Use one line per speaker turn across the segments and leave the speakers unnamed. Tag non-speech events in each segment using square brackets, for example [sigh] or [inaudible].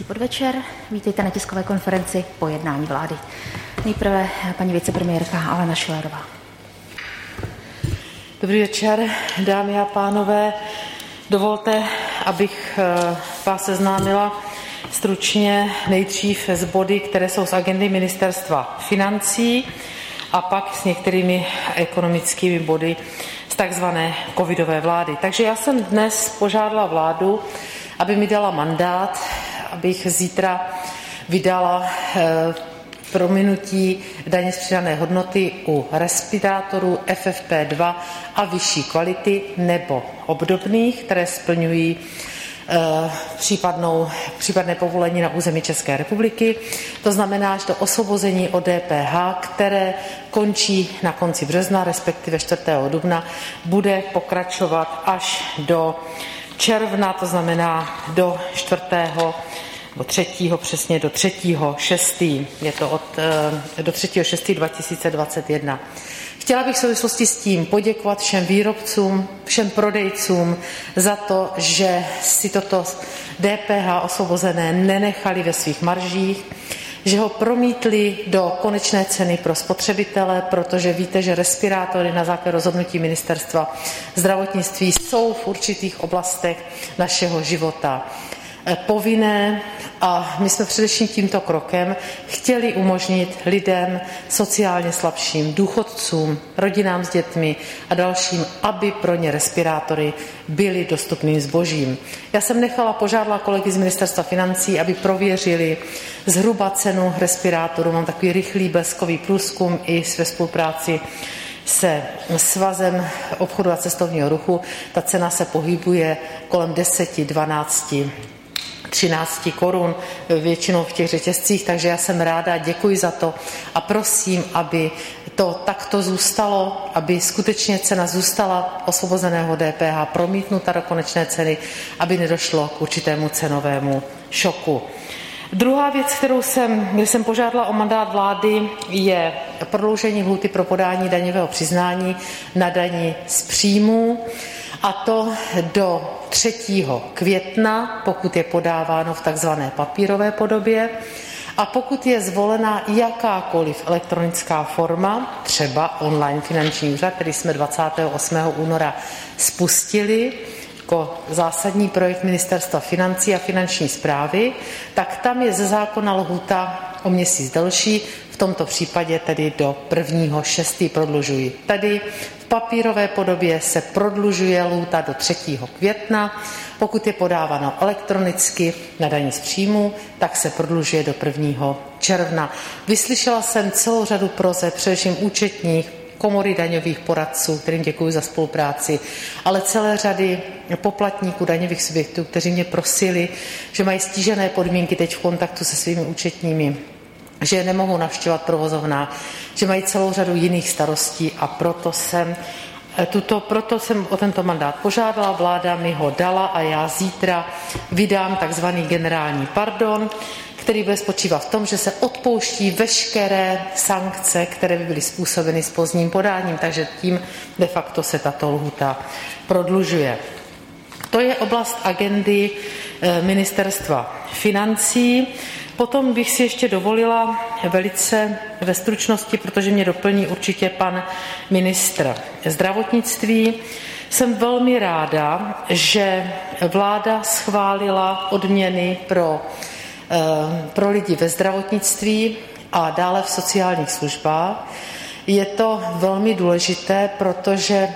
Hezký podvečer. Vítejte na tiskové konferenci po jednání vlády. Nejprve paní vicepremiérka Alena Šilerová.
Dobrý večer, dámy a pánové. Dovolte, abych eh, vás seznámila stručně nejdřív z body, které jsou z agendy ministerstva financí a pak s některými ekonomickými body z takzvané covidové vlády. Takže já jsem dnes požádala vládu, aby mi dala mandát, abych zítra vydala eh, prominutí daně z přidané hodnoty u respirátorů FFP2 a vyšší kvality nebo obdobných, které splňují Eh, případnou, případné povolení na území České republiky. To znamená, že to osvobození od DPH, které končí na konci března, respektive 4. dubna, bude pokračovat až do června, to znamená do 4. nebo 3. přesně do 3. 6. Je to od, eh, do 3. 6. 2021. Chtěla bych v souvislosti s tím poděkovat všem výrobcům, všem prodejcům za to, že si toto DPH osvobozené nenechali ve svých maržích, že ho promítli do konečné ceny pro spotřebitele, protože víte, že respirátory na základě rozhodnutí ministerstva zdravotnictví jsou v určitých oblastech našeho života povinné a my jsme především tímto krokem chtěli umožnit lidem sociálně slabším, důchodcům, rodinám s dětmi a dalším, aby pro ně respirátory byly dostupným zbožím. Já jsem nechala, požádala kolegy z ministerstva financí, aby prověřili zhruba cenu respirátorů. Mám takový rychlý bleskový průzkum i ve spolupráci se svazem obchodu a cestovního ruchu. Ta cena se pohybuje kolem 10-12 13 korun většinou v těch řetězcích, takže já jsem ráda, děkuji za to a prosím, aby to takto zůstalo, aby skutečně cena zůstala osvobozeného DPH promítnuta do konečné ceny, aby nedošlo k určitému cenovému šoku. Druhá věc, kterou jsem, když jsem požádala o mandát vlády, je prodloužení lhuty pro podání daňového přiznání na daní z příjmů a to do 3. května, pokud je podáváno v takzvané papírové podobě, a pokud je zvolena jakákoliv elektronická forma, třeba online finanční úřad, který jsme 28. února spustili jako zásadní projekt Ministerstva financí a finanční zprávy, tak tam je ze zákona lhůta o měsíc delší, v tomto případě tedy do 1. 6. prodlužuji. Tady papírové podobě se prodlužuje lhůta do 3. května. Pokud je podáváno elektronicky na daní z příjmu, tak se prodlužuje do 1. června. Vyslyšela jsem celou řadu proze, především účetních, komory daňových poradců, kterým děkuji za spolupráci, ale celé řady poplatníků daňových subjektů, kteří mě prosili, že mají stížené podmínky teď v kontaktu se svými účetními že je nemohou navštěvovat provozovna, že mají celou řadu jiných starostí a proto jsem eh, tuto, proto jsem o tento mandát požádala, vláda mi ho dala a já zítra vydám takzvaný generální pardon, který bude spočívat v tom, že se odpouští veškeré sankce, které by byly způsobeny s pozdním podáním, takže tím de facto se tato lhuta prodlužuje. To je oblast agendy eh, ministerstva financí. Potom bych si ještě dovolila velice ve stručnosti, protože mě doplní určitě pan ministr zdravotnictví. Jsem velmi ráda, že vláda schválila odměny pro, eh, pro lidi ve zdravotnictví a dále v sociálních službách. Je to velmi důležité, protože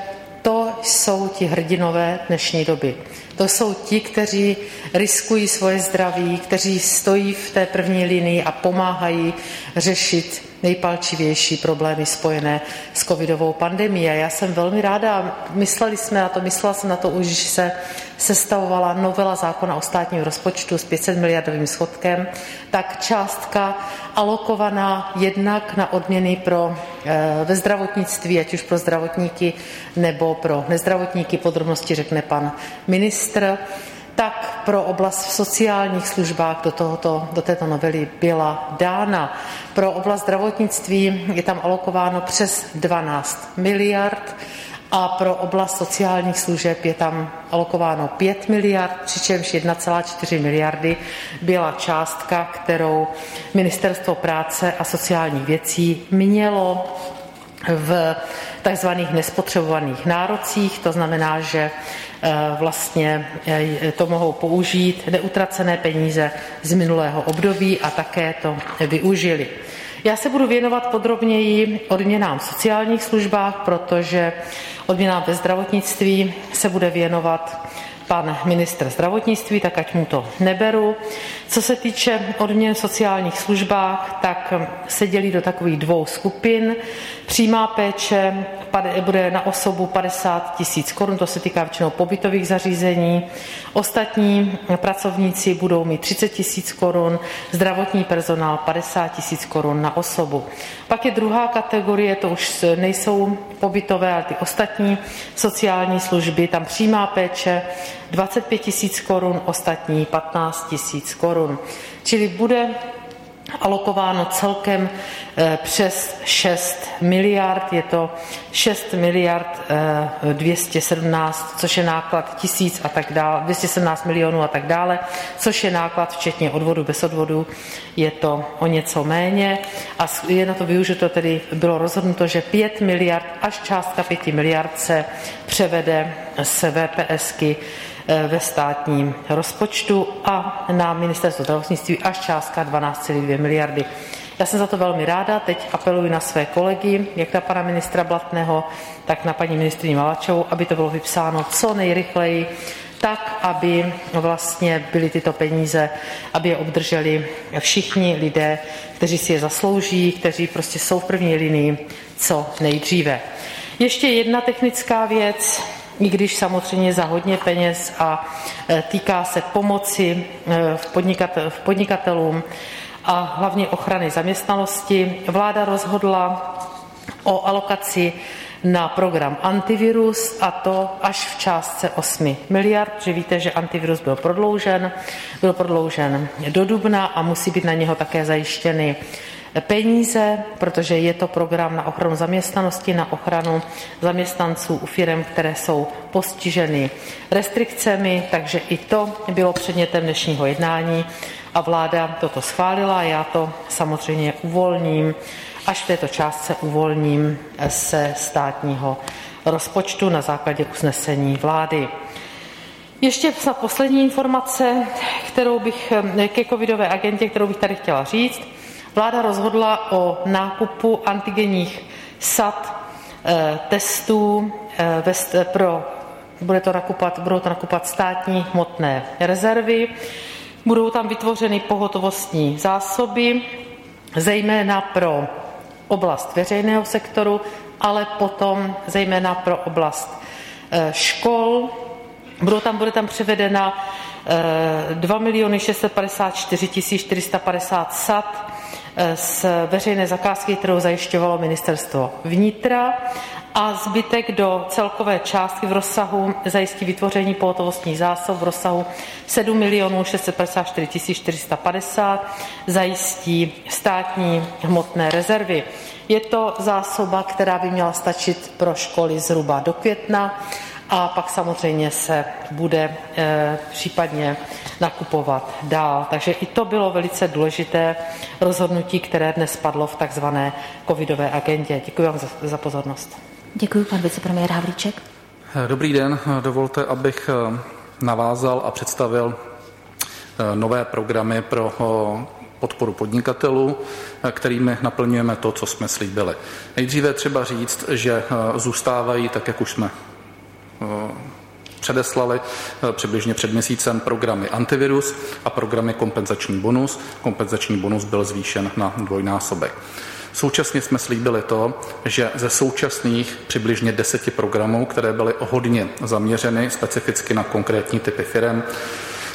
to jsou ti hrdinové dnešní doby. To jsou ti, kteří riskují svoje zdraví, kteří stojí v té první linii a pomáhají řešit nejpalčivější problémy spojené s covidovou pandemií. A já jsem velmi ráda, mysleli jsme na to, myslela jsem na to už, že se sestavovala novela zákona o státním rozpočtu s 500 miliardovým schodkem, tak částka alokovaná jednak na odměny pro, e, ve zdravotnictví, ať už pro zdravotníky nebo pro nezdravotníky, podrobnosti řekne pan ministr, tak pro oblast v sociálních službách do, tohoto, do této novely byla dána. Pro oblast zdravotnictví je tam alokováno přes 12 miliard a pro oblast sociálních služeb je tam alokováno 5 miliard, přičemž 1,4 miliardy byla částka, kterou Ministerstvo práce a sociálních věcí mělo v takzvaných nespotřebovaných nárocích, to znamená, že eh, vlastně eh, to mohou použít neutracené peníze z minulého období a také to využili. Já se budu věnovat podrobněji odměnám v sociálních službách, protože odměnám ve zdravotnictví se bude věnovat pan ministr zdravotnictví, tak ať mu to neberu. Co se týče odměn v sociálních službách, tak se dělí do takových dvou skupin. Přímá péče bude na osobu 50 tisíc korun, to se týká většinou pobytových zařízení. Ostatní pracovníci budou mít 30 tisíc korun, zdravotní personál 50 tisíc korun na osobu. Pak je druhá kategorie, to už nejsou pobytové, ale ty ostatní sociální služby, tam přímá péče 25 tisíc korun, ostatní 15 tisíc korun. Čili bude alokováno celkem eh, přes 6 miliard, je to 6 miliard 217, eh, což je náklad tisíc a tak dále, 217 milionů a tak dále, což je náklad včetně odvodu, bez odvodu. Je to o něco méně. A je na to využito, tedy bylo rozhodnuto, že 5 miliard, až částka 5 miliard se převede z VPSky ve státním rozpočtu a na ministerstvo zdravotnictví až částka 12,2 miliardy. Já jsem za to velmi ráda. Teď apeluji na své kolegy, jak na pana ministra Blatného, tak na paní ministrině Malačovou, aby to bylo vypsáno co nejrychleji, tak, aby vlastně byly tyto peníze, aby je obdrželi všichni lidé, kteří si je zaslouží, kteří prostě jsou v první linii co nejdříve. Ještě jedna technická věc i když samozřejmě za hodně peněz a e, týká se pomoci e, v podnikatelům a hlavně ochrany zaměstnanosti. Vláda rozhodla o alokaci na program antivirus a to až v částce 8 miliard, že víte, že antivirus byl prodloužen, byl prodloužen do dubna a musí být na něho také zajištěny peníze, protože je to program na ochranu zaměstnanosti, na ochranu zaměstnanců u firm, které jsou postiženy restrikcemi, takže i to bylo předmětem dnešního jednání a vláda toto schválila. Já to samozřejmě uvolním, až v této částce uvolním se státního rozpočtu na základě usnesení vlády. Ještě poslední informace, kterou bych ke covidové agentě, kterou bych tady chtěla říct. Vláda rozhodla o nákupu antigenních sad eh, testů eh, pro, bude to nakupovat, budou to nakupovat státní hmotné rezervy, budou tam vytvořeny pohotovostní zásoby, zejména pro oblast veřejného sektoru, ale potom zejména pro oblast eh, škol. Budou tam, bude tam převedena 2 miliony 654 450 sad z veřejné zakázky, kterou zajišťovalo ministerstvo vnitra a zbytek do celkové částky v rozsahu zajistí vytvoření pohotovostních zásob v rozsahu 7 milionů 654 450 zajistí státní hmotné rezervy. Je to zásoba, která by měla stačit pro školy zhruba do května a pak samozřejmě se bude eh, případně nakupovat dál. Takže i to bylo velice důležité rozhodnutí, které dnes padlo v takzvané covidové agendě. Děkuji vám za, za pozornost.
Děkuji, pan vicepremiér Havlíček.
Dobrý den, dovolte, abych eh, navázal a představil eh, nové programy pro podporu podnikatelů, kterými naplňujeme to, co jsme slíbili. Nejdříve třeba říct, že zůstávají, tak jak už jsme Eh, předeslali eh, přibližně před měsícem programy antivirus a programy kompenzační bonus. Kompenzační bonus byl zvýšen na dvojnásobek. Současně jsme slíbili to, že ze současných přibližně deseti programů, které byly hodně zaměřeny specificky na konkrétní typy firm,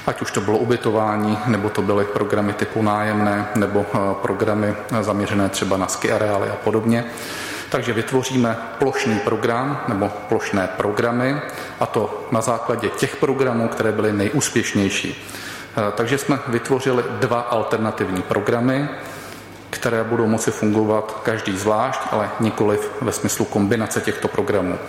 ať už to bylo ubytování, nebo to byly programy typu nájemné, nebo eh, programy zaměřené třeba na ski areály a podobně, takže vytvoříme plošný program nebo plošné programy, a to na základě těch programů, které byly nejúspěšnější. Eh, takže jsme vytvořili dva alternativní programy, které budou moci fungovat každý zvlášť, ale nikoliv ve smyslu kombinace těchto programů.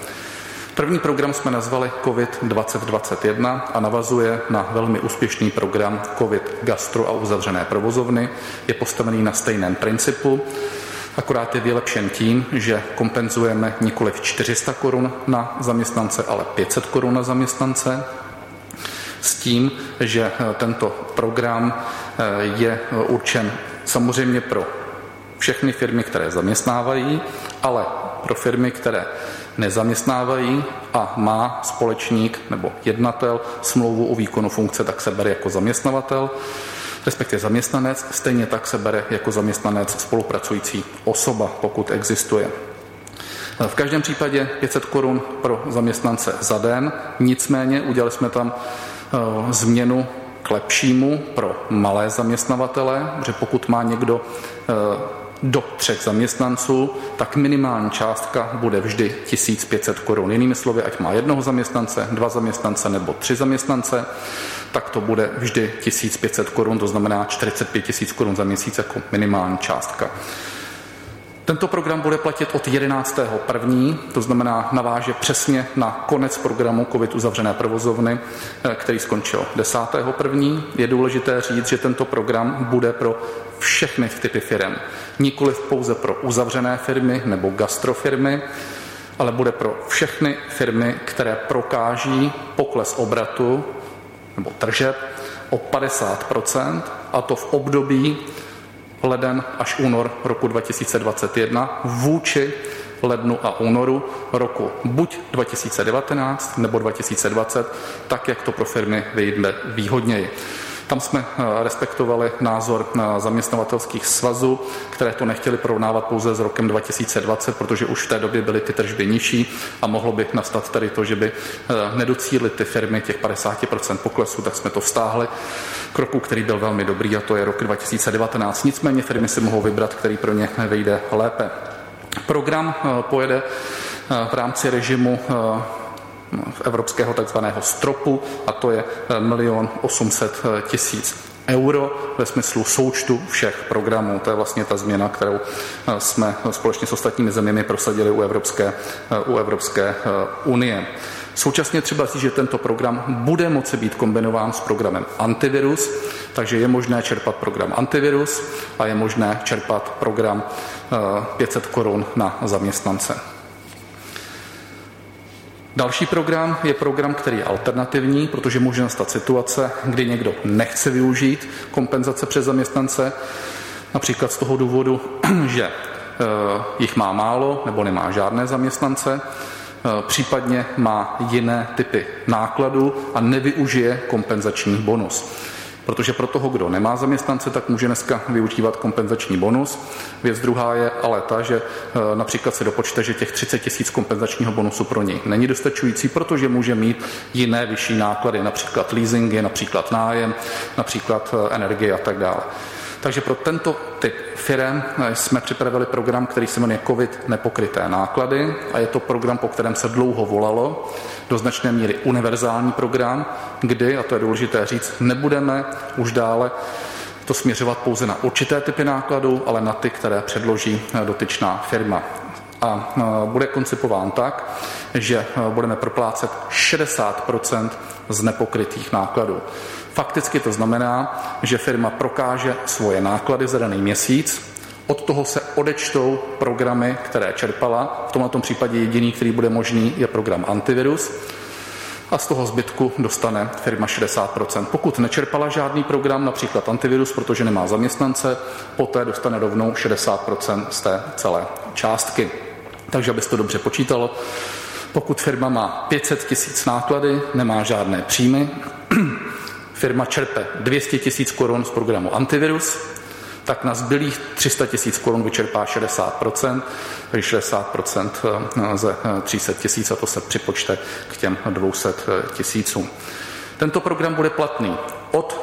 První program jsme nazvali COVID 2021 a navazuje na velmi úspěšný program COVID Gastro a uzavřené provozovny. Je postavený na stejném principu, akorát je vylepšen tím, že kompenzujeme nikoli 400 korun na zaměstnance, ale 500 korun na zaměstnance s tím, že tento program eh, je určen samozřejmě pro všechny firmy, které zaměstnávají, ale pro firmy, které nezaměstnávají a má společník nebo jednatel smlouvu o výkonu funkce, tak se bere jako zaměstnavatel, respektive zaměstnanec, stejně tak se bere jako zaměstnanec spolupracující osoba, pokud existuje. V každém případě 500 korun pro zaměstnance za den, nicméně udělali jsme tam eh, změnu k lepšímu pro malé zaměstnavatele, že pokud má někdo eh, do třech zaměstnanců, tak minimální částka bude vždy 1500 korun. Jinými slovy, ať má jednoho zaměstnance, dva zaměstnance nebo tři zaměstnance, tak to bude vždy 1500 korun, to znamená 45 000 korun za měsíc jako minimální částka. Tento program bude platit od 11.1., to znamená naváže přesně na konec programu COVID uzavřené provozovny, eh, který skončil 10.1. Je důležité říct, že tento program bude pro všechny typy firm. Nikoli pouze pro uzavřené firmy nebo gastrofirmy, ale bude pro všechny firmy, které prokáží pokles obratu nebo tržeb o 50% a to v období leden až únor roku 2021 vůči lednu a únoru roku buď 2019 nebo 2020, tak jak to pro firmy vyjde výhodněji. Tam jsme eh, respektovali názor eh, zaměstnavatelských svazů, které to nechtěli porovnávat pouze s rokem 2020, protože už v té době byly ty tržby nižší a mohlo by nastat tady to, že by eh, nedocílily ty firmy těch 50% poklesu, tak jsme to vztáhli k roku, který byl velmi dobrý a to je rok 2019. Nicméně firmy si mohou vybrat, který pro ně vyjde lépe. Program pojede v rámci režimu evropského takzvaného stropu a to je 1 800 tisíc euro ve smyslu součtu všech programů. To je vlastně ta změna, kterou eh, jsme společně s ostatními zeměmi prosadili u Evropské, eh, u Evropské eh, unie. Současně třeba říct, že tento program bude moci být kombinován s programem antivirus, takže je možné čerpat program antivirus a je možné čerpat program 500 korun na zaměstnance. Další program je program, který je alternativní, protože může nastat situace, kdy někdo nechce využít kompenzace přes zaměstnance, například z toho důvodu, [clears throat] že eh, jich má málo nebo nemá žádné zaměstnance, eh, případně má jiné typy nákladů a nevyužije kompenzační bonus protože pro toho, kdo nemá zaměstnance, tak může dneska využívat kompenzační bonus. Věc druhá je ale ta, že e, například se dopočte, že těch 30 tisíc kompenzačního bonusu pro něj není dostačující, protože může mít jiné vyšší náklady, například leasingy, například nájem, například e, energie a tak dále. Takže pro tento typ firm e, jsme připravili program, který se jmenuje COVID nepokryté náklady a je to program, po kterém se dlouho volalo do značné míry univerzální program, kdy, a to je důležité říct, nebudeme už dále to směřovat pouze na určité typy nákladů, ale na ty, které předloží eh, dotyčná firma. A eh, bude koncipován tak, že eh, budeme proplácet 60% z nepokrytých nákladů. Fakticky to znamená, že firma prokáže svoje náklady za daný měsíc, od toho se odečtou programy, které čerpala. V tomto případě jediný, který bude možný, je program antivirus. A z toho zbytku dostane firma 60%. Pokud nečerpala žádný program, například antivirus, protože nemá zaměstnance, poté dostane rovnou 60% z té celé částky. Takže abys to dobře počítalo, pokud firma má 500 tisíc náklady, nemá žádné příjmy, [clears throat] firma čerpe 200 tisíc korun z programu antivirus, tak na zbylých 300 tisíc korun vyčerpá 60%, takže 60% eh, ze 300 eh, tisíc a to se připočte k těm 200 eh, tisícům. Tento program bude platný od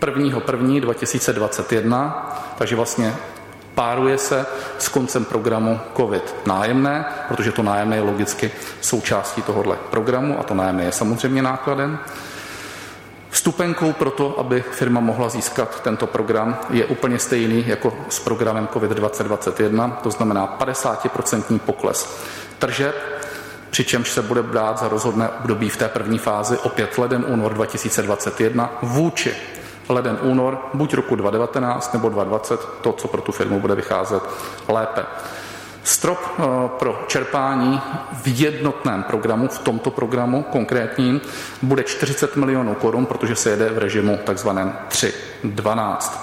1.1.2021, 2021, takže vlastně páruje se s koncem programu COVID nájemné, protože to nájemné je logicky součástí tohohle programu a to nájemné je samozřejmě nákladem. Vstupenkou pro to, aby firma mohla získat tento program, je úplně stejný jako s programem COVID 2021, to znamená 50% pokles tržeb přičemž se bude brát za rozhodné období v té první fázi opět leden únor 2021 vůči leden únor buď roku 2019 nebo 2020, to, co pro tu firmu bude vycházet lépe. Strop eh, pro čerpání v jednotném programu, v tomto programu konkrétním, bude 40 milionů korun, protože se jede v režimu takzvaném 3.12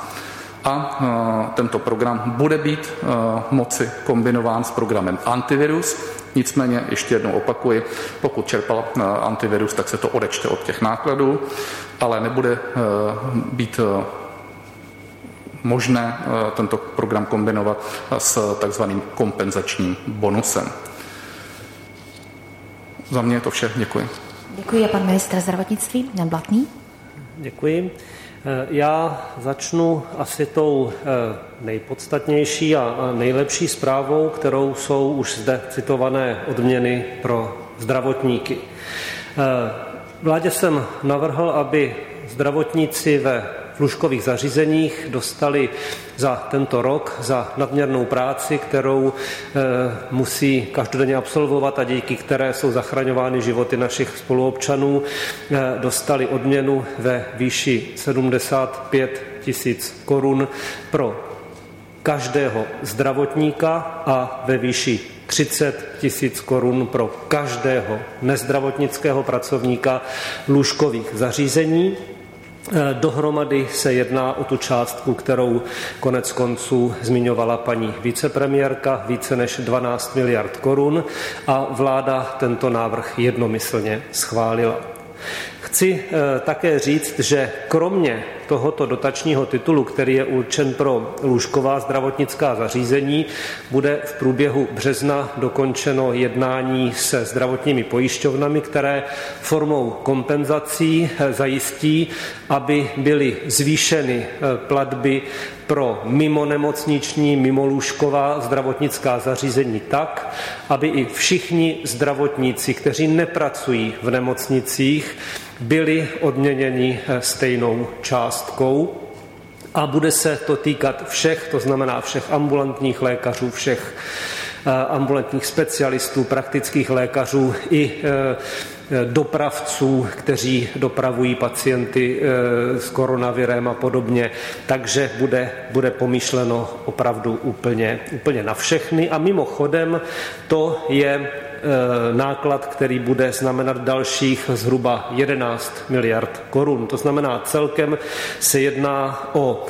a eh, tento program bude být eh, moci kombinován s programem antivirus. Nicméně ještě jednou opakuji, pokud čerpal antivirus, tak se to odečte od těch nákladů, ale nebude být možné eh, tento program kombinovat s takzvaným kompenzačním bonusem. Za mě je to vše. Děkuji.
Děkuji. A pan ministr zdravotnictví Jan Blatný.
Děkuji. Eh, já začnu asi tou eh, nejpodstatnější a nejlepší zprávou, kterou jsou už zde citované odměny pro zdravotníky. Vládě jsem navrhl, aby zdravotníci ve lůžkových zařízeních dostali za tento rok, za nadměrnou práci, kterou eh, musí každodenně absolvovat a díky které jsou zachraňovány životy našich spoluobčanů, eh, dostali odměnu ve výši 75 tisíc korun pro každého zdravotníka a ve výši 30 tisíc korun pro každého nezdravotnického pracovníka lůžkových zařízení. Eh, dohromady se jedná o tu částku, kterou konec konců zmiňovala paní vicepremiérka, více než 12 miliard korun a vláda tento návrh jednomyslně schválila. Chci eh, také říct, že kromě tohoto dotačního titulu, který je určen pro lůžková zdravotnická zařízení, bude v průběhu března dokončeno jednání se zdravotními pojišťovnami, které formou kompenzací eh, zajistí, aby byly zvýšeny eh, platby pro mimo nemocniční, mimo lůžková zdravotnická zařízení tak, aby i všichni zdravotníci, kteří nepracují v nemocnicích, byli odměněni eh, stejnou částkou a bude se to týkat všech, to znamená všech ambulantních lékařů, všech eh, ambulantních specialistů, praktických lékařů i eh, dopravců, kteří dopravují pacienty s koronavirem a podobně. Takže bude, bude pomýšleno opravdu úplně, úplně na všechny. A mimochodem to je náklad, který bude znamenat dalších zhruba 11 miliard korun. To znamená, celkem se jedná o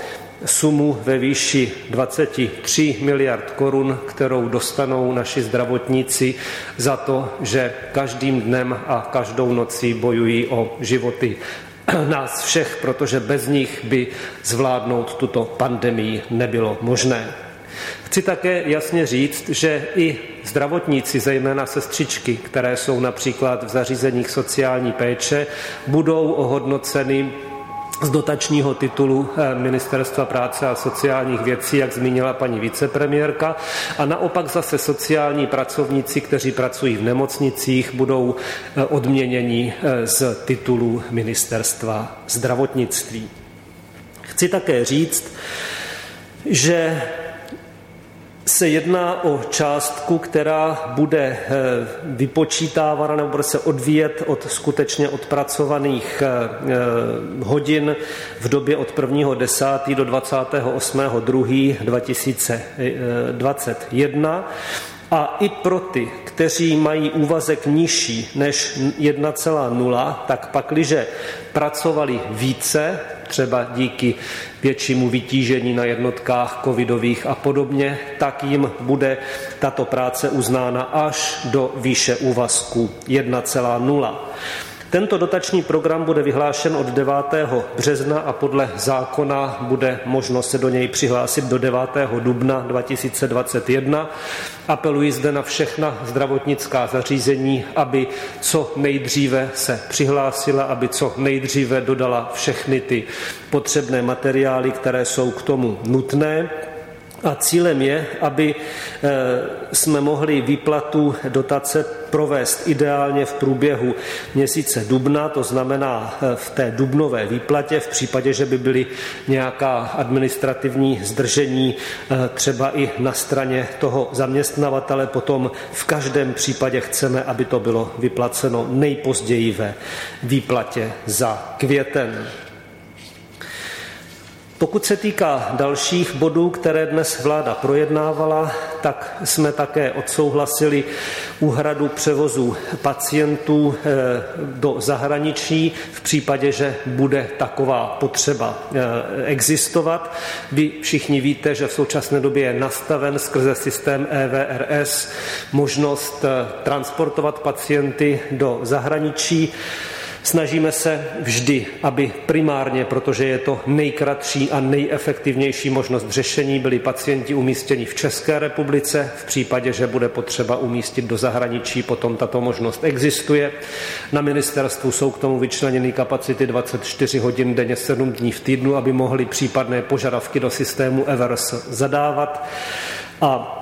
sumu ve výši 23 miliard korun, kterou dostanou naši zdravotníci za to, že každým dnem a každou nocí bojují o životy [clears throat] nás všech, protože bez nich by zvládnout tuto pandemii nebylo možné. Chci také jasně říct, že i zdravotníci, zejména sestřičky, které jsou například v zařízeních sociální péče, budou ohodnoceny z dotačního titulu eh, Ministerstva práce a sociálních věcí, jak zmínila paní vicepremiérka. A naopak zase sociální pracovníci, kteří pracují v nemocnicích, budou eh, odměněni eh, z titulu Ministerstva zdravotnictví. Chci také říct, že se jedná o částku, která bude eh, vypočítávána nebo bude se odvíjet od skutečně odpracovaných eh, eh, hodin v době od 1. 10. do 28. 2. 2021. A i pro ty, kteří mají úvazek nižší než 1,0, tak pakliže pracovali více, třeba díky většímu vytížení na jednotkách covidových a podobně, tak jim bude tato práce uznána až do výše úvazku 1,0. Tento dotační program bude vyhlášen od 9. března a podle zákona bude možno se do něj přihlásit do 9. dubna 2021. Apeluji zde na všechna zdravotnická zařízení, aby co nejdříve se přihlásila, aby co nejdříve dodala všechny ty potřebné materiály, které jsou k tomu nutné A cílem je, aby eh, jsme mohli výplatu dotace provést ideálně v průběhu měsíce dubna, to znamená eh, v té dubnové výplatě, v případě, že by byly nějaká administrativní zdržení eh, třeba i na straně toho zaměstnavatele, potom v každém případě chceme, aby to bylo vyplaceno nejpozději ve výplatě za květen. Pokud se týká dalších bodů, které dnes vláda projednávala, tak jsme také odsouhlasili úhradu převozu pacientů eh, do zahraničí v případě, že bude taková potřeba eh, existovat. Vy všichni víte, že v současné době je nastaven skrze systém EVRS možnost eh, transportovat pacienty do zahraničí. Snažíme se vždy, aby primárně, protože je to nejkratší a nejefektivnější možnost řešení, byli pacienti umístěni v České republice. V případě, že bude potřeba umístit do zahraničí, potom tato možnost existuje. Na ministerstvu jsou k tomu vyčleněny kapacity 24 hodin denně, 7 dní v týdnu, aby mohli případné požadavky do systému EVERS zadávat. A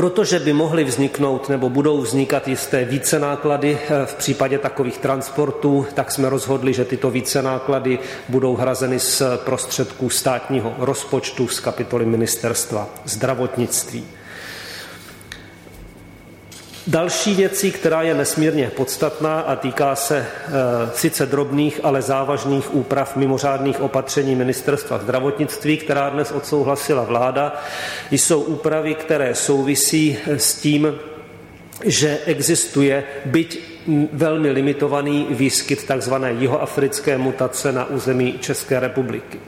Protože by mohly vzniknout nebo budou vznikat jisté více náklady eh, v případě takových transportů, tak jsme rozhodli, že tyto více náklady budou hrazeny z prostředků státního rozpočtu z kapitoly ministerstva zdravotnictví. Další věcí, která je nesmírně podstatná a týká se e, sice drobných, ale závažných úprav mimořádných opatření Ministerstva zdravotnictví, která dnes odsouhlasila vláda, jsou úpravy, které souvisí s tím, že existuje byť velmi limitovaný výskyt tzv. jihoafrické mutace na území České republiky.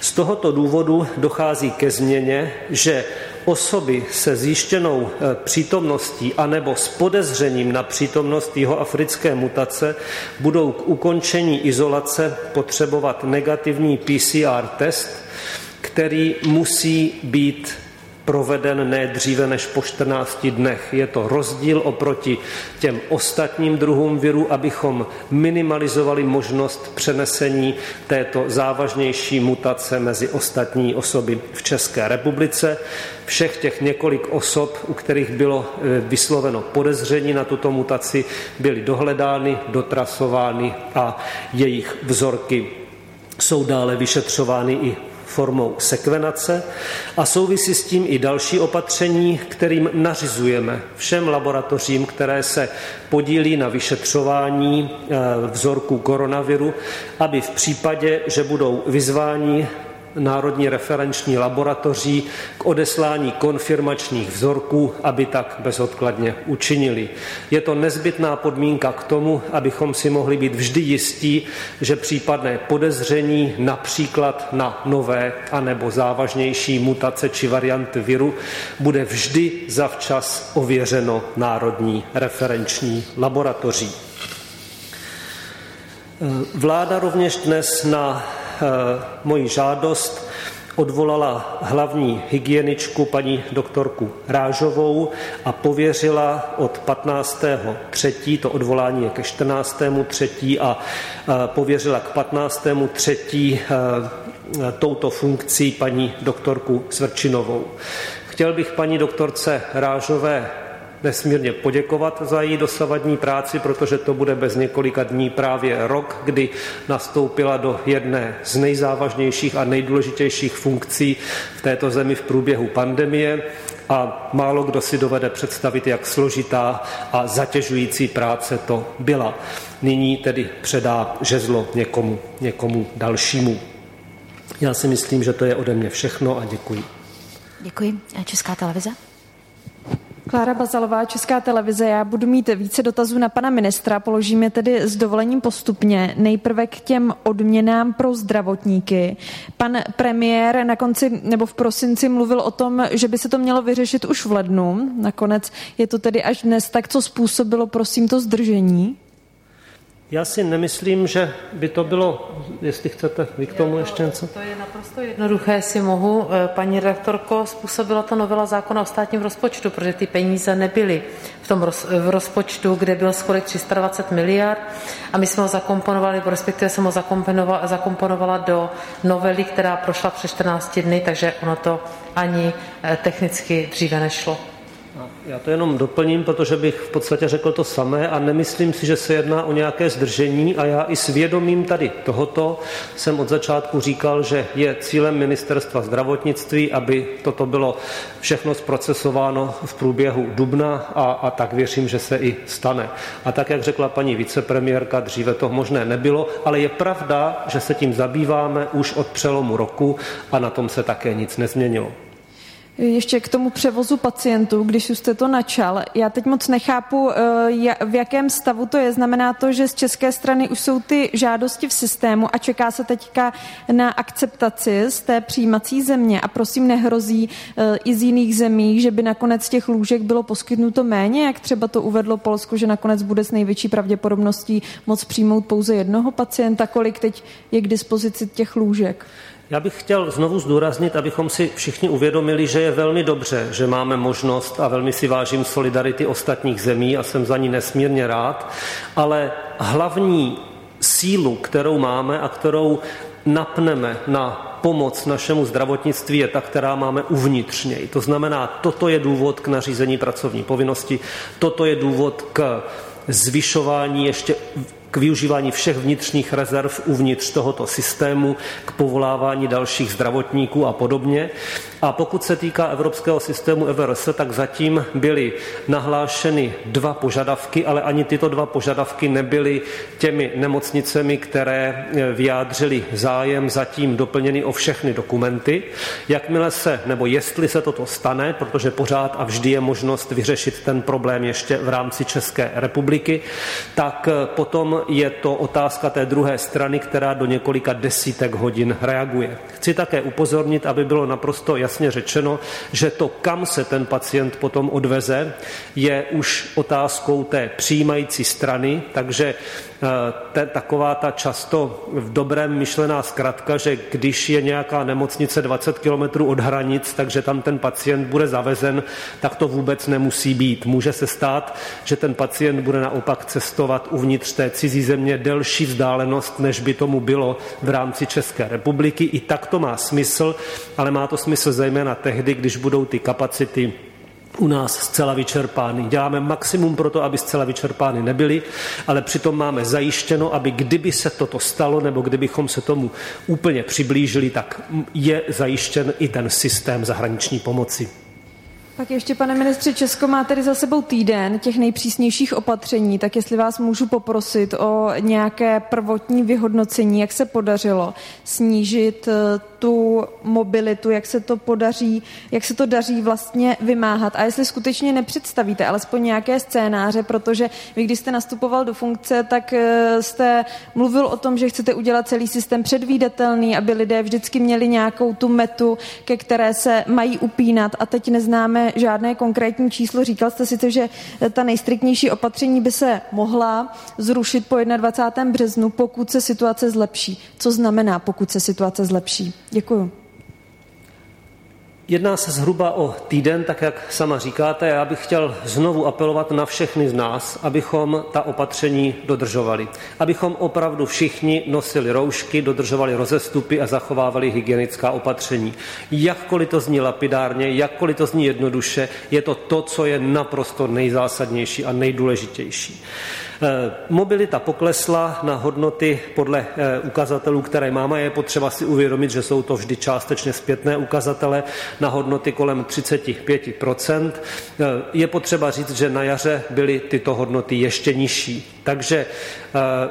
Z tohoto důvodu dochází ke změně, že osoby se zjištěnou eh, přítomností anebo s podezřením na přítomnost jihoafrické mutace budou k ukončení izolace potřebovat negativní PCR test, který musí být proveden ne dříve než po 14 dnech. Je to rozdíl oproti těm ostatním druhům viru, abychom minimalizovali možnost přenesení této závažnější mutace mezi ostatní osoby v České republice. Všech těch několik osob, u kterých bylo e, vysloveno podezření na tuto mutaci, byly dohledány, dotrasovány a jejich vzorky jsou dále vyšetřovány i formou sekvenace a souvisí s tím i další opatření, kterým nařizujeme všem laboratořím, které se podílí na vyšetřování eh, vzorků koronaviru, aby v případě, že budou vyzváni Národní referenční laboratoří k odeslání konfirmačních vzorků, aby tak bezodkladně učinili. Je to nezbytná podmínka k tomu, abychom si mohli být vždy jistí, že případné podezření například na nové anebo závažnější mutace či varianty viru bude vždy zavčas ověřeno Národní referenční laboratoří. Vláda rovněž dnes na moji žádost odvolala hlavní hygieničku paní doktorku Rážovou a pověřila od 15. 3. to odvolání je ke 14. 3. a eh, pověřila k 15. 3. Eh, touto funkcí paní doktorku Svrčinovou. Chtěl bych paní doktorce Rážové nesmírně poděkovat za její dosavadní práci, protože to bude bez několika dní právě rok, kdy nastoupila do jedné z nejzávažnějších a nejdůležitějších funkcí v této zemi v průběhu pandemie a málo kdo si dovede představit, jak složitá a zatěžující práce to byla. Nyní tedy předá žezlo někomu, někomu dalšímu. Já si myslím, že to je ode mě všechno a děkuji.
Děkuji. Česká televize?
Klára Bazalová, Česká televize. Já budu mít více dotazů na pana ministra, položíme tedy s dovolením postupně. Nejprve k těm odměnám pro zdravotníky. Pan premiér na konci nebo v prosinci mluvil o tom, že by se to mělo vyřešit už v lednu. Nakonec je to tedy až dnes. Tak co způsobilo, prosím, to zdržení?
Já si nemyslím, že by to bylo, jestli chcete vy k tomu ještě něco.
To je naprosto jednoduché, jestli mohu. Eh, paní redaktorko, způsobila to novela zákona o státním rozpočtu, protože ty peníze nebyly v tom roz, v rozpočtu, kde byl schodek 320 miliard a my jsme ho zakomponovali, respektive jsem ho zakomponovala, zakomponovala do novely, která prošla přes 14 dny, takže ono to ani eh, technicky dříve nešlo.
Já to jenom doplním, protože bych v podstatě řekl to samé a nemyslím si, že se jedná o nějaké zdržení a já i svědomím tady tohoto jsem od začátku říkal, že je cílem ministerstva zdravotnictví, aby toto bylo všechno zprocesováno v průběhu dubna a, a tak věřím, že se i stane. A tak, jak řekla paní vicepremiérka, dříve to možné nebylo, ale je pravda, že se tím zabýváme už od přelomu roku a na tom se také nic nezměnilo.
Ještě k tomu převozu pacientů, když už jste to načal. Já teď moc nechápu, eh, v jakém stavu to je. Znamená to, že z české strany už jsou ty žádosti v systému a čeká se teďka na akceptaci z té přijímací země a prosím nehrozí eh, i z jiných zemí, že by nakonec těch lůžek bylo poskytnuto méně, jak třeba to uvedlo Polsko, že nakonec bude s největší pravděpodobností moc přijmout pouze jednoho pacienta. Kolik teď je k dispozici těch lůžek?
Já bych chtěl znovu zdůraznit, abychom si všichni uvědomili, že je velmi dobře, že máme možnost a velmi si vážím solidarity ostatních zemí a jsem za ní nesmírně rád, ale hlavní sílu, kterou máme a kterou napneme na pomoc našemu zdravotnictví je ta, která máme uvnitř něj. To znamená, toto je důvod k nařízení pracovní povinnosti, toto je důvod k zvyšování ještě k využívání všech vnitřních rezerv uvnitř tohoto systému, k povolávání dalších zdravotníků a podobně. A pokud se týká evropského systému EVRS, tak zatím byly nahlášeny dva požadavky, ale ani tyto dva požadavky nebyly těmi nemocnicemi, které eh, vyjádřili zájem, zatím doplněny o všechny dokumenty. Jakmile se, nebo jestli se toto stane, protože pořád a vždy je možnost vyřešit ten problém ještě v rámci České republiky, tak eh, je to otázka té druhé strany, která do několika desítek hodin reaguje. Chci také upozornit, aby bylo naprosto jasně řečeno, že to, kam se ten pacient potom odveze, je už otázkou té přijímající strany, takže te, taková ta často v dobrém myšlená zkratka, že když je nějaká nemocnice 20 kilometrů od hranic, takže tam ten pacient bude zavezen, tak to vůbec nemusí být. Může se stát, že ten pacient bude naopak cestovat uvnitř té cizí země delší vzdálenost, než by tomu bylo v rámci České republiky. I tak to má smysl, ale má to smysl zejména tehdy, když budou ty kapacity u nás zcela vyčerpány. Děláme maximum pro to, aby zcela vyčerpány nebyly, ale přitom máme zajištěno, aby kdyby se toto stalo, nebo kdybychom se tomu úplně přiblížili, tak je zajištěn i ten systém zahraniční pomoci.
Tak ještě, pane ministře, Česko má tedy za sebou týden těch nejpřísnějších opatření, tak jestli vás můžu poprosit o nějaké prvotní vyhodnocení, jak se podařilo snížit eh, tu mobilitu, jak se to podaří, jak se to daří vlastně vymáhat a jestli skutečně nepředstavíte alespoň nějaké scénáře, protože vy, když jste nastupoval do funkce, tak eh, jste mluvil o tom, že chcete udělat celý systém předvídatelný, aby lidé vždycky měli nějakou tu metu, ke které se mají upínat a teď neznáme žádné konkrétní číslo. Říkal jste sice, že ta nejstriktnější opatření by se mohla zrušit po 21. březnu, pokud se situace zlepší. Co znamená, pokud se situace zlepší? Děkuju.
Jedná se zhruba o týden, tak jak sama říkáte. Já bych chtěl znovu apelovat na všechny z nás, abychom ta opatření dodržovali. Abychom opravdu všichni nosili roušky, dodržovali rozestupy a zachovávali hygienická opatření. Jakkoliv to zní lapidárně, jakkoliv to zní jednoduše, je to to, co je naprosto nejzásadnější a nejdůležitější. Eh, mobilita poklesla na hodnoty podle eh, ukazatelů, které máme. Je potřeba si uvědomit, že jsou to vždy částečně zpětné ukazatele na hodnoty kolem 35 eh, Je potřeba říct, že na jaře byly tyto hodnoty ještě nižší. Takže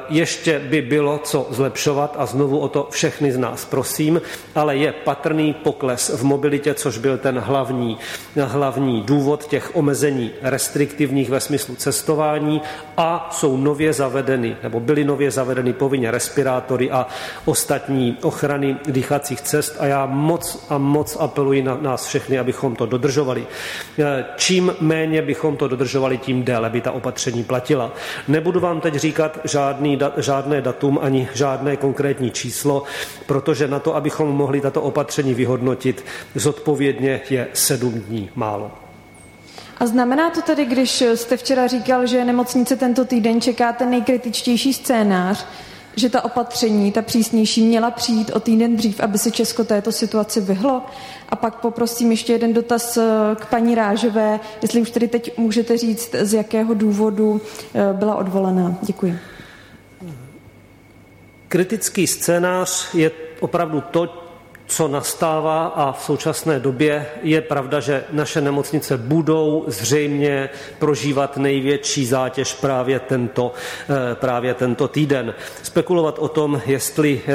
ještě by bylo co zlepšovat a znovu o to všechny z nás prosím, ale je patrný pokles v mobilitě, což byl ten hlavní, hlavní důvod těch omezení restriktivních ve smyslu cestování a jsou nově zavedeny, nebo byly nově zavedeny povinně respirátory a ostatní ochrany dýchacích cest a já moc a moc apeluji na nás všechny, abychom to dodržovali. Eh, čím méně bychom to dodržovali, tím déle by ta opatření platila. Nebudu vám teď říkat žádný, žádné datum ani žádné konkrétní číslo, protože na to, abychom mohli tato opatření vyhodnotit, zodpovědně je sedm dní málo.
A znamená to tedy, když jste včera říkal, že nemocnice tento týden čeká ten nejkritičtější scénář, že ta opatření, ta přísnější, měla přijít o týden dřív, aby se Česko této situaci vyhlo? A pak poprosím ještě jeden dotaz eh, k paní Rážové, jestli už tedy teď můžete říct, z jakého důvodu eh, byla odvolená. Děkuji.
Kritický scénář je opravdu to, co nastává a v současné době je pravda, že naše nemocnice budou zřejmě prožívat největší zátěž právě tento, eh, právě tento týden. Spekulovat o tom, jestli eh,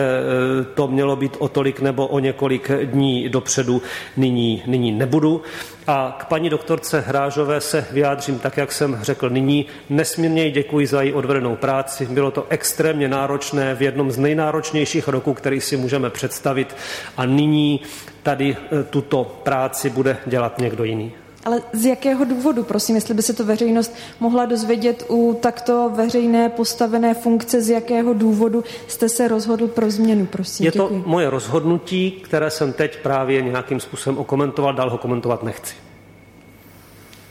to mělo být o tolik nebo o několik dní dopředu, nyní, nyní nebudu. A k paní doktorce Hrážové se vyjádřím tak, jak jsem řekl nyní. Nesmírně děkuji za její odvedenou práci. Bylo to extrémně náročné v jednom z nejnáročnějších roků, který si můžeme představit. A nyní tady e, tuto práci bude dělat někdo jiný.
Ale z jakého důvodu, prosím, jestli by se to veřejnost mohla dozvědět u takto veřejné postavené funkce, z jakého důvodu jste se rozhodl pro změnu, prosím.
Je to děkuji. moje rozhodnutí, které jsem teď právě nějakým způsobem okomentoval, dál ho komentovat nechci.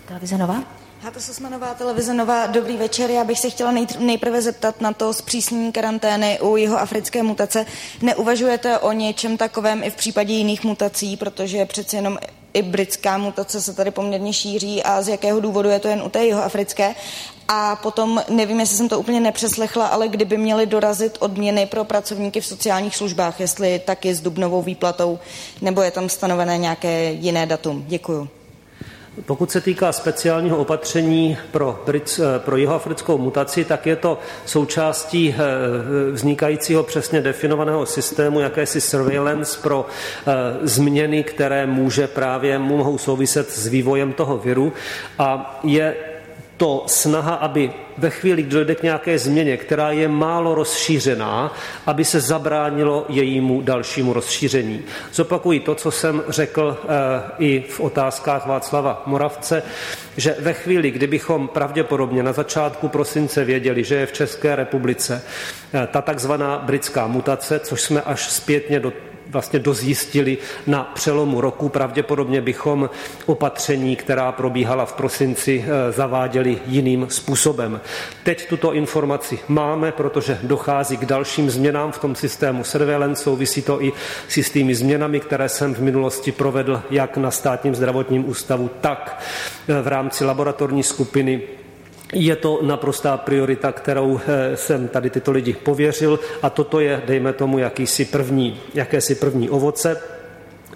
Televize Nová?
Háta Sosmanová, televize Nová, dobrý večer. Já bych se chtěla nejprve zeptat na to zpřísnění karantény u jeho africké mutace. Neuvažujete o něčem takovém i v případě jiných mutací, protože přeci jenom i britská mutace se tady poměrně šíří a z jakého důvodu je to jen u té jeho africké. A potom, nevím, jestli jsem to úplně nepřeslechla, ale kdyby měly dorazit odměny pro pracovníky v sociálních službách, jestli taky s dubnovou výplatou, nebo je tam stanovené nějaké jiné datum. Děkuju.
Pokud se týká speciálního opatření pro, Brit, eh, pro jihoafrickou mutaci, tak je to součástí eh, vznikajícího přesně definovaného systému, jakési surveillance pro eh, změny, které může právě mohou souviset s vývojem toho viru. A je to snaha, aby ve chvíli, kdy dojde k nějaké změně, která je málo rozšířená, aby se zabránilo jejímu dalšímu rozšíření. Zopakuji to, co jsem řekl e, i v otázkách Václava Moravce, že ve chvíli, kdybychom pravděpodobně na začátku prosince věděli, že je v České republice e, ta takzvaná britská mutace, což jsme až zpětně do vlastně dozjistili na přelomu roku. Pravděpodobně bychom opatření, která probíhala v prosinci, eh, zaváděli jiným způsobem. Teď tuto informaci máme, protože dochází k dalším změnám v tom systému surveillance. Souvisí to i s jistými změnami, které jsem v minulosti provedl jak na státním zdravotním ústavu, tak eh, v rámci laboratorní skupiny je to naprostá priorita, kterou eh, jsem tady tyto lidi pověřil a toto je, dejme tomu, jakýsi první, jakési první ovoce.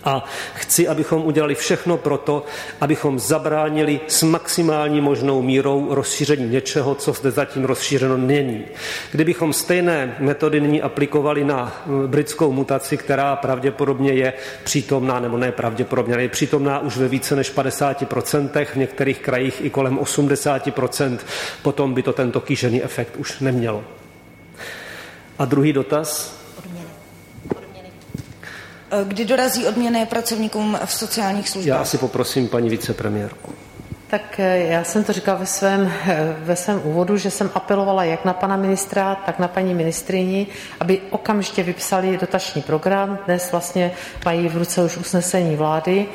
A chci, abychom udělali všechno pro to, abychom zabránili s maximální možnou mírou rozšíření něčeho, co zde zatím rozšířeno není. Kdybychom stejné metody nyní aplikovali na eh, britskou mutaci, která pravděpodobně je přítomná, nebo ne pravděpodobně, je přítomná už ve více než 50%, v některých krajích i kolem 80%, potom by to tento kýžený efekt už nemělo. A druhý dotaz?
Kdy dorazí odměny pracovníkům v sociálních službách?
Já si poprosím paní vicepremiérku.
Tak eh, já jsem to říkala ve svém, eh, ve svém úvodu, že jsem apelovala jak na pana ministra, tak na paní ministrini, aby okamžitě vypsali dotační program. Dnes vlastně mají v ruce už usnesení vlády.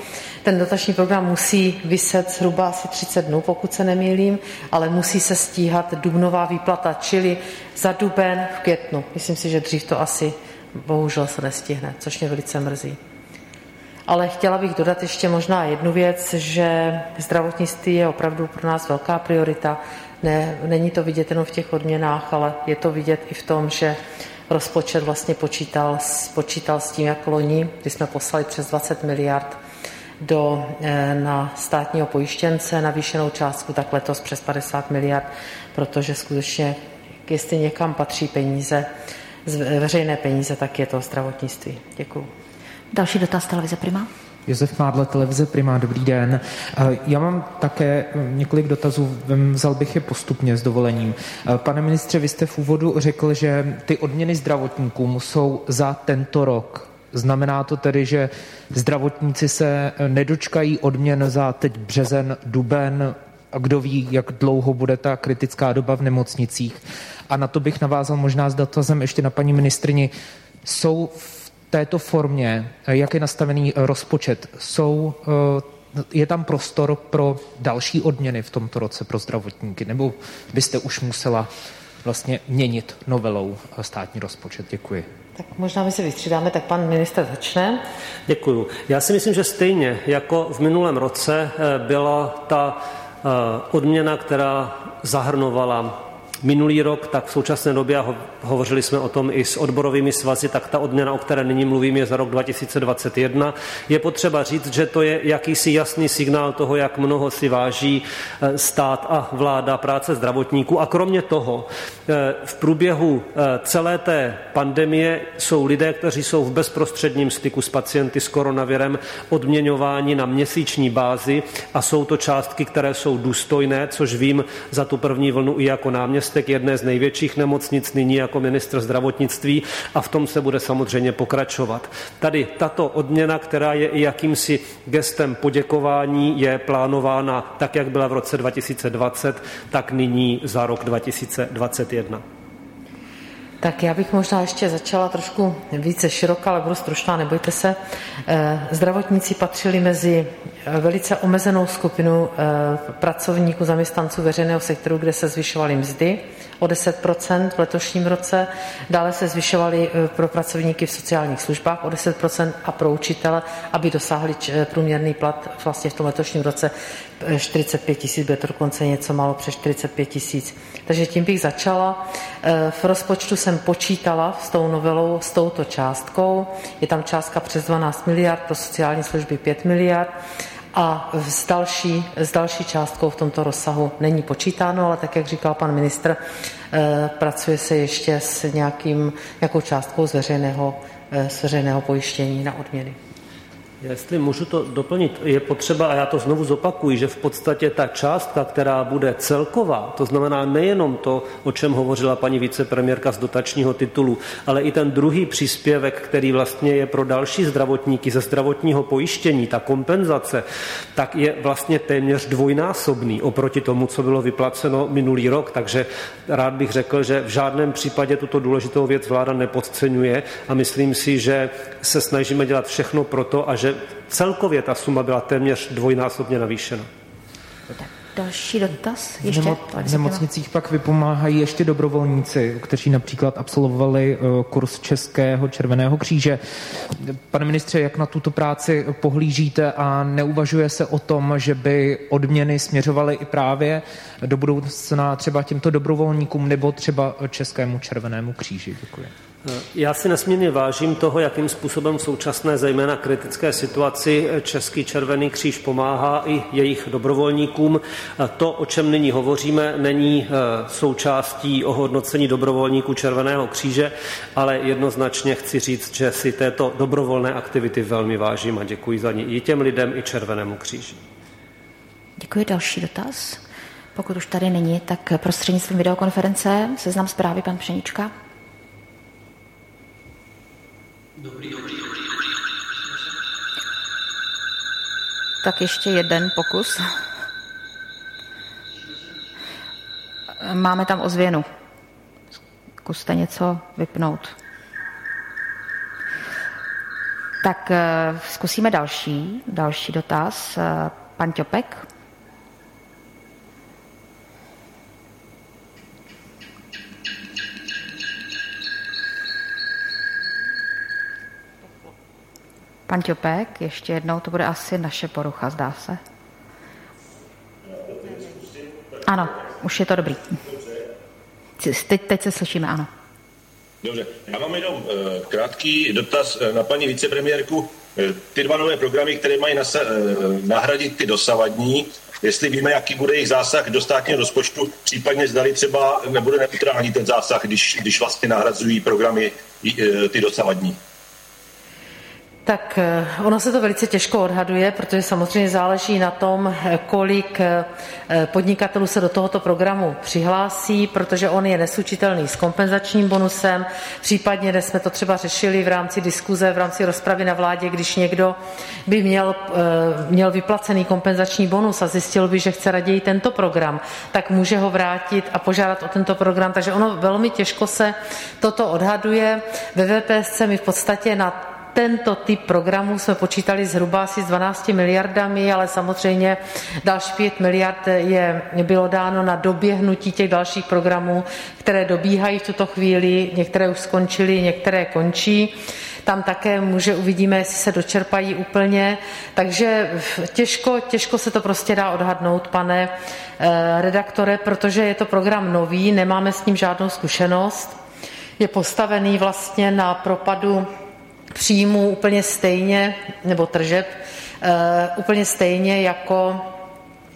Ten dotační program musí vyset zhruba asi 30 dnů, pokud se nemýlím, ale musí se stíhat dubnová výplata, čili za duben v květnu. Myslím si, že dřív to asi bohužel se nestihne, což mě velice mrzí. Ale chtěla bych dodat ještě možná jednu věc, že zdravotnictví je opravdu pro nás velká priorita. Ne, není to vidět jenom v těch odměnách, ale je to vidět i v tom, že rozpočet vlastně počítal, počítal s tím, jak loni, kdy jsme poslali přes 20 miliard do, eh, na státního pojištěnce navýšenou částku, tak letos přes 50 miliard, protože skutečně, jestli někam patří peníze, veřejné peníze, tak je to zdravotnictví. Děkuji.
Další dotaz televize Prima.
Josef Mádle, televize Prima, dobrý den. Eh, já mám také několik dotazů, vzal bych je postupně s dovolením. Eh, pane ministře, vy jste v úvodu řekl, že ty odměny zdravotníkům jsou za tento rok. Znamená to tedy, že zdravotníci se nedočkají odměn za teď březen, duben, a kdo ví, jak dlouho bude ta kritická doba v nemocnicích. A na to bych navázal možná s dotazem ještě na paní ministrini. Jsou v této formě, jak je nastavený rozpočet, jsou, eh, je tam prostor pro další odměny v tomto roce pro zdravotníky? Nebo byste už musela vlastně měnit novelou státní rozpočet? Děkuji.
Tak možná my se vystřídáme, tak pan minister začne.
Děkuju. Já si myslím, že stejně jako v minulém roce eh, byla ta eh, odměna, která zahrnovala minulý rok, tak v současné době, a hovořili jsme o tom i s odborovými svazy, tak ta odměna, o které nyní mluvím, je za rok 2021. Je potřeba říct, že to je jakýsi jasný signál toho, jak mnoho si váží eh, stát a vláda práce zdravotníků. A kromě toho, eh, v průběhu eh, celé té pandemie jsou lidé, kteří jsou v bezprostředním styku s pacienty s koronavirem odměňováni na měsíční bázi a jsou to částky, které jsou důstojné, což vím za tu první vlnu i jako náměstek náměstek jedné z největších nemocnic, nyní jako ministr zdravotnictví a v tom se bude samozřejmě pokračovat. Tady tato odměna, která je i jakýmsi gestem poděkování, je plánována tak, jak byla v roce 2020, tak nyní za rok 2021.
Tak já bych možná ještě začala trošku více široká, ale budu stručná, nebojte se. Eh, zdravotníci patřili mezi velice omezenou skupinu eh, pracovníků, zaměstnanců veřejného sektoru, kde se zvyšovaly mzdy o 10% v letošním roce. Dále se zvyšovaly pro pracovníky v sociálních službách o 10% a pro učitele, aby dosáhli průměrný plat vlastně v tom letošním roce 45 tisíc, bude to dokonce něco málo přes 45 tisíc. Takže tím bych začala. V rozpočtu jsem počítala s tou novelou, s touto částkou. Je tam částka přes 12 miliard, pro sociální služby 5 miliard a s další, s další částkou v tomto rozsahu není počítáno, ale tak, jak říkal pan ministr, eh, pracuje se ještě s nějakým, nějakou částkou z veřejného, eh, z veřejného pojištění na odměny.
Jestli můžu to doplnit, je potřeba, a já to znovu zopakuju, že v podstatě ta částka, která bude celková, to znamená nejenom to, o čem hovořila paní vicepremiérka z dotačního titulu, ale i ten druhý příspěvek, který vlastně je pro další zdravotníky ze zdravotního pojištění, ta kompenzace, tak je vlastně téměř dvojnásobný oproti tomu, co bylo vyplaceno minulý rok. Takže rád bych řekl, že v žádném případě tuto důležitou věc vláda nepodceňuje a myslím si, že se snažíme dělat všechno pro to a že celkově ta suma byla téměř dvojnásobně navýšena.
Další dotaz? Ještě?
V, v nemocnicích pak vypomáhají ještě dobrovolníci, kteří například absolvovali eh, kurz Českého červeného kříže. Pane ministře, jak na tuto práci pohlížíte a neuvažuje se o tom, že by odměny směřovaly i právě do budoucna třeba těmto dobrovolníkům nebo třeba Českému červenému kříži? Děkuji.
Já si nesmírně vážím toho, jakým způsobem v současné zejména kritické situaci Český červený kříž pomáhá i jejich dobrovolníkům. To, o čem nyní hovoříme, není eh, součástí ohodnocení dobrovolníků Červeného kříže, ale jednoznačně chci říct, že si této dobrovolné aktivity velmi vážím a děkuji za ní i těm lidem, i Červenému kříži.
Děkuji. Další dotaz. Pokud už tady není, tak prostřednictvím videokonference seznam zprávy pan Pšenička. Dobrý, dobrý, dobrý, dobrý. Tak ještě jeden pokus. Máme tam ozvěnu. Zkuste něco vypnout. Tak eh, zkusíme další, další dotaz. Eh, pan Ťopek. Pan Ťopek, ještě jednou, to bude asi naše porucha, zdá se. Ano, už je to dobrý. Teď, teď se slyšíme, ano.
Dobře, já mám jenom uh, krátký dotaz uh, na paní vicepremiérku. Uh, ty dva nové programy, které mají nasa, nahradit ty dosavadní, jestli víme, jaký bude jejich zásah do státního rozpočtu, případně zdali třeba nebude neutrální ten zásah, když, když vlastně nahrazují programy ty dosavadní.
Tak eh, ono se to velice těžko odhaduje, protože samozřejmě záleží na tom, eh, kolik eh, podnikatelů se do tohoto programu přihlásí, protože on je neslučitelný s kompenzačním bonusem. Případně, jsme to třeba řešili v rámci diskuze, v rámci rozpravy na vládě, když někdo by měl, měl vyplacený kompenzační bonus a zjistil by, že chce raději tento program, tak může ho vrátit a požádat o tento program. Takže ono velmi těžko se toto odhaduje. Ve VPSC my v podstatě na tento typ programů jsme počítali zhruba asi s 12 miliardami, ale samozřejmě další 5 miliard je, bylo dáno na doběhnutí těch dalších programů, které dobíhají v tuto chvíli, některé už skončily, některé končí. Tam také může uvidíme, jestli se dočerpají úplně. Takže těžko, těžko se to prostě dá odhadnout, pane eh, redaktore, protože je to program nový, nemáme s ním žádnou zkušenost. Je postavený vlastně na propadu příjmů úplně stejně, nebo tržeb, eh, úplně stejně jako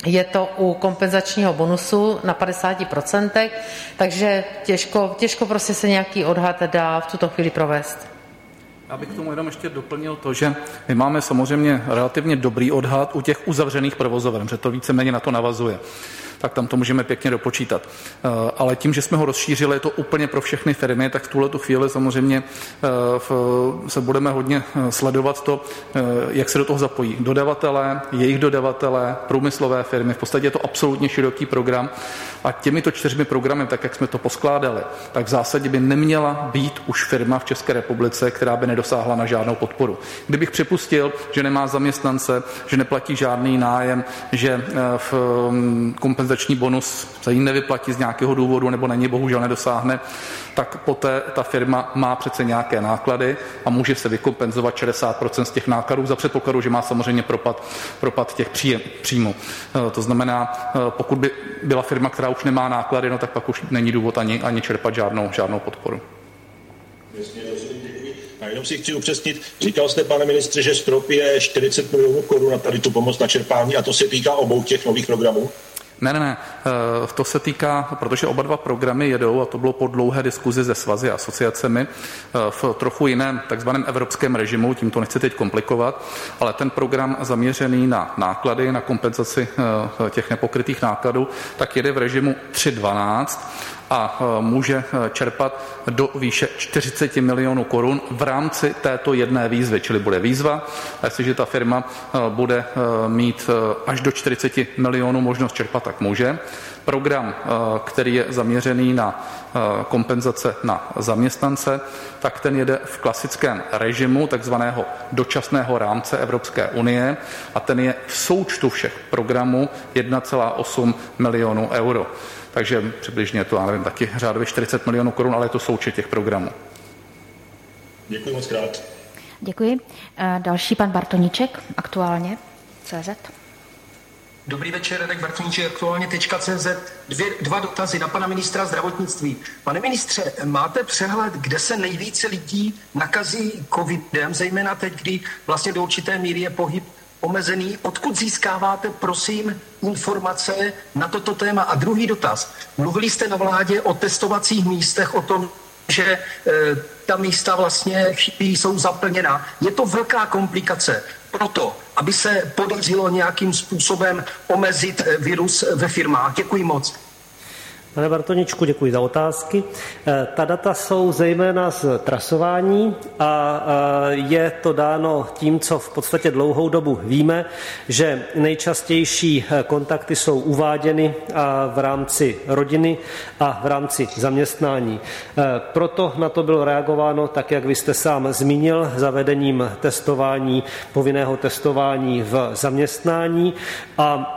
je to u kompenzačního bonusu na 50%, takže těžko, těžko prostě se nějaký odhad dá v tuto chvíli provést.
Já bych k tomu jenom ještě doplnil to, že my máme samozřejmě relativně dobrý odhad u těch uzavřených provozoven, že to víceméně na to navazuje tak tam to můžeme pěkně dopočítat. Eh, ale tím, že jsme ho rozšířili, je to úplně pro všechny firmy, tak v tuhle tu chvíli samozřejmě eh, se budeme hodně eh, sledovat to, jak se do toho zapojí dodavatelé, jejich dodavatelé, průmyslové firmy. V podstatě je to absolutně široký program a těmito čtyřmi programy, tak jak jsme to poskládali, tak v zásadě by neměla být už firma v České republice, která by nedosáhla na žádnou podporu. Kdybych připustil, že nemá zaměstnance, že neplatí žádný nájem, že v mm, kompenzaci kompenzační bonus se jí nevyplatí z nějakého důvodu nebo na něj bohužel nedosáhne, tak poté ta firma má přece nějaké náklady a může se vykompenzovat 60% z těch nákladů za předpokladu, že má samozřejmě propad, propad těch příjem, příjmů. Eh, to znamená, eh, pokud by byla firma, která už nemá náklady, no tak pak už není důvod ani, ani čerpat žádnou, žádnou podporu.
A jenom si chci upřesnit, říkal jste, pane ministře, že strop je 40 milionů korun na tady tu pomoc na čerpání a to se týká obou těch nových programů?
Ne, ne, ne. Eh, to se týká, protože oba dva programy jedou, a to bylo po dlouhé diskuzi se svazy a asociacemi, eh, v trochu jiném takzvaném evropském režimu, tím to nechci teď komplikovat, ale ten program zaměřený na náklady, na kompenzaci eh, těch nepokrytých nákladů, tak jede v režimu 3.12 a e, může e, čerpat do výše 40 milionů korun v rámci této jedné výzvy, čili bude výzva. A jestliže ta firma e, bude mít až do 40 milionů možnost čerpat, tak může. Program, který je zaměřený na kompenzace na zaměstnance, tak ten jede v klasickém režimu takzvaného dočasného rámce Evropské unie a ten je v součtu všech programů 1,8 milionů euro. Takže přibližně to, já nevím, taky řádově 40 milionů korun, ale je to součet těch programů.
Děkuji moc krát.
Děkuji. Eh, další pan Bartoníček, aktuálně CZ.
Dobrý večer, Radek Bartoníček, aktuálně.cz. Dvě, dva dotazy na pana ministra zdravotnictví. Pane ministře, máte přehled, kde se nejvíce lidí nakazí covidem, zejména teď, kdy vlastně do určité míry je pohyb omezený. Odkud získáváte, prosím, informace na toto téma? A druhý dotaz. Mluvili jste na vládě o testovacích místech, o tom, že e, ta místa vlastně chybí, jsou zaplněná. Je to velká komplikace. Proto, aby se podařilo nějakým způsobem omezit e, virus ve firmách. Děkuji moc.
Pane Bartoničku, děkuji za otázky. Eh, ta data jsou zejména z trasování a je to dáno tím, co v podstatě dlouhou dobu víme, že nejčastější eh, kontakty jsou uváděny v rámci rodiny a v rámci zaměstnání. Eh, proto na to bylo reagováno, tak jak vy jste sám zmínil, zavedením testování, povinného testování v zaměstnání a Eh,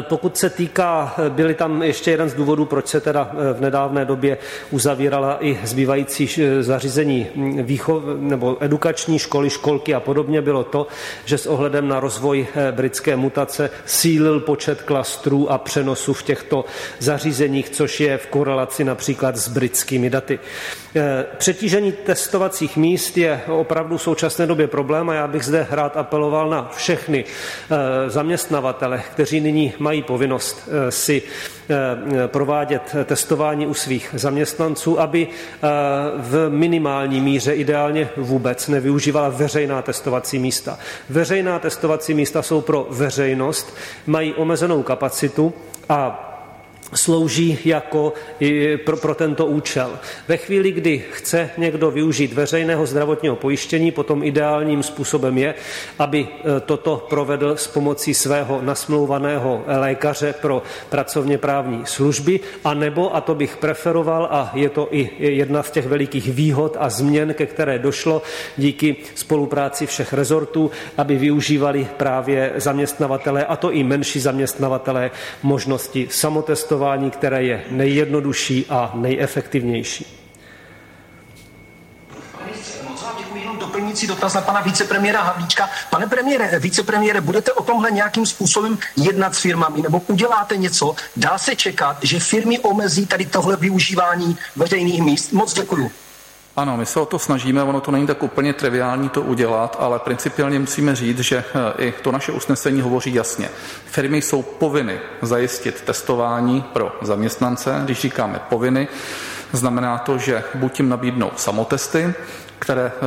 pokud se týká, eh, byly tam ještě jeden z důvodů, proč se teda eh, v nedávné době uzavírala i zbývající zařízení hm, výchov, nebo edukační školy, školky a podobně, bylo to, že s ohledem na rozvoj britské mutace sílil počet klastrů a přenosů v těchto zařízeních, což je v korelaci například s britskými daty. Přetížení testovacích míst je opravdu v současné době problém a já bych zde rád apeloval na všechny zaměstnavatele, kteří nyní mají povinnost si provádět testování u svých zaměstnanců, aby v minimální míře, ideálně vůbec, nevyužívala veřejná testovací místa. Veřejná testovací místa jsou pro veřejnost, mají omezenou kapacitu a slouží jako pro, pro tento účel. Ve chvíli, kdy chce někdo využít veřejného zdravotního pojištění, potom ideálním způsobem je, aby e, toto provedl s pomocí svého nasmlouvaného lékaře pro pracovně právní služby, a nebo, a to bych preferoval, a je to i jedna z těch velikých výhod a změn, ke které došlo díky spolupráci všech rezortů, aby využívali právě zaměstnavatele, a to i menší zaměstnavatele, možnosti samotestování testování, které je nejjednodušší a nejefektivnější.
doplňující dotaz na pana vicepremiéra Havlíčka. Pane premiére, vicepremiére, budete o tomhle nějakým způsobem jednat s firmami nebo uděláte něco? Dá se čekat, že firmy omezí tady tohle využívání veřejných míst? Moc děkuju.
Ano, my se o to snažíme, ono to není tak úplně triviální to udělat, ale principiálně musíme říct, že eh, i to naše usnesení hovoří jasně. Firmy jsou povinny zajistit testování pro zaměstnance. Když říkáme povinny, znamená to, že buď jim nabídnou samotesty, které eh,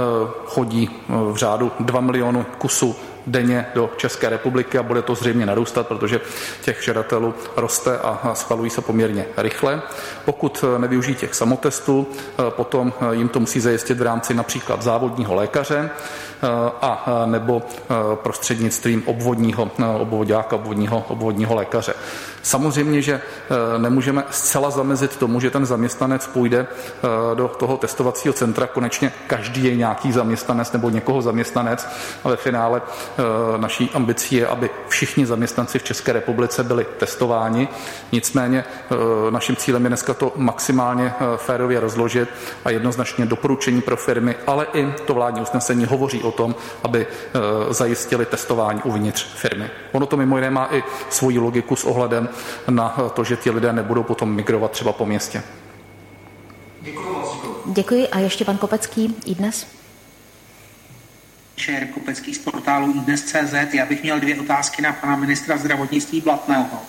chodí eh, v řádu 2 milionů kusů denně do České republiky a bude to zřejmě narůstat, protože těch žadatelů roste a schvalují se poměrně rychle. Pokud nevyužijí těch samotestů, potom jim to musí zajistit v rámci například závodního lékaře a nebo prostřednictvím obvodního obvodáka, obvodního, obvodního lékaře. Samozřejmě, že eh, nemůžeme zcela zamezit tomu, že ten zaměstnanec půjde eh, do toho testovacího centra. Konečně každý je nějaký zaměstnanec nebo někoho zaměstnanec, ale v finále eh, naší ambicí je, aby všichni zaměstnanci v České republice byli testováni. Nicméně naším cílem je dneska to maximálně férově rozložit a jednoznačně doporučení pro firmy, ale i to vládní usnesení hovoří o tom, aby zajistili testování uvnitř firmy. Ono to mimo jiné má i svoji logiku s ohledem na to, že ti lidé nebudou potom migrovat třeba po městě.
Děkuji. A ještě pan Kopecký, i dnes.
Šer Kopecký z portálu iDnes.cz. Já bych měl dvě otázky na pana ministra zdravotnictví Blatného.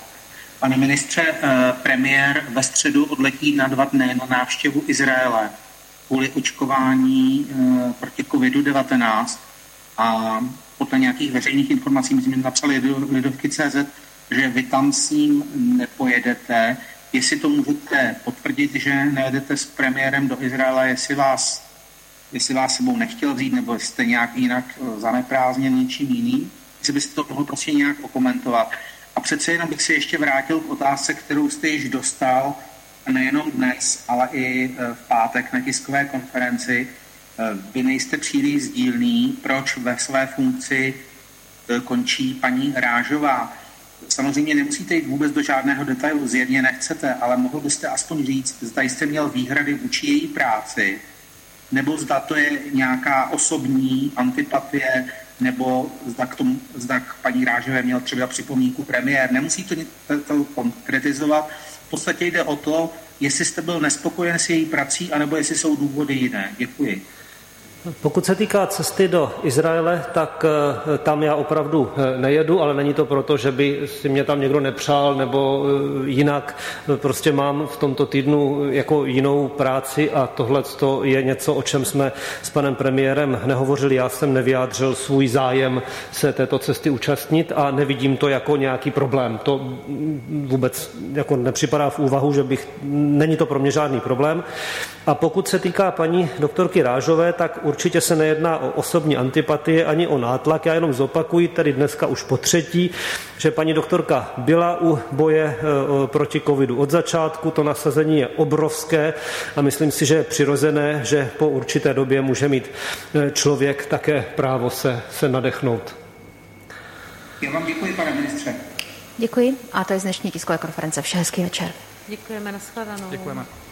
Pane ministře, eh, premiér ve středu odletí na dva dny na návštěvu Izraele kvůli očkování eh, proti COVID-19 a podle nějakých veřejných informací, myslím, že napsali Lidovky CZ, že vy tam s ním nepojedete. Jestli to můžete potvrdit, že nejedete s premiérem do Izraele, jestli vás, jestli vás sebou nechtěl vzít, nebo jste nějak jinak eh, zaneprázdněn něčím jiným, jestli byste to mohl prostě nějak okomentovat. A přece jenom bych se ještě vrátil k otázce, kterou jste již dostal nejenom dnes, ale i eh, v pátek na tiskové konferenci. Eh, vy nejste příliš sdílný, proč ve své funkci končí paní Rážová. Samozřejmě nemusíte jít vůbec do žádného detailu, zjevně nechcete, ale mohl byste aspoň říct, zda jste měl výhrady vůči její práci, nebo zda to je nějaká osobní antipatie, nebo zda k, tomu, zda k paní Rážové měl třeba připomínku premiér. Nemusí to, to konkretizovat. V podstatě jde o to, jestli jste byl nespokojen s její prací, anebo jestli jsou důvody jiné. Děkuji.
Pokud se týká cesty do Izraele, tak eh, tam já opravdu eh, nejedu, ale není to proto, že by si mě tam někdo nepřál nebo eh, jinak. Prostě mám v tomto týdnu jako jinou práci a tohle je něco, o čem jsme s panem premiérem nehovořili. Já jsem nevyjádřil svůj zájem se této cesty účastnit a nevidím to jako nějaký problém. To vůbec jako nepřipadá v úvahu, že bych, není to pro mě žádný problém. A pokud se týká paní doktorky Rážové, tak určitě se nejedná o osobní antipatie ani o nátlak. Já jenom zopakuji tedy dneska už po třetí, že paní doktorka byla u boje e, proti covidu od začátku. To nasazení je obrovské a myslím si, že je přirozené, že po určité době může mít e, člověk také právo se, se nadechnout.
Já vám děkuji, pane ministře.
Děkuji a to je z dnešní tiskové konference. Vše hezký večer.
Děkujeme, nashledanou.
Děkujeme.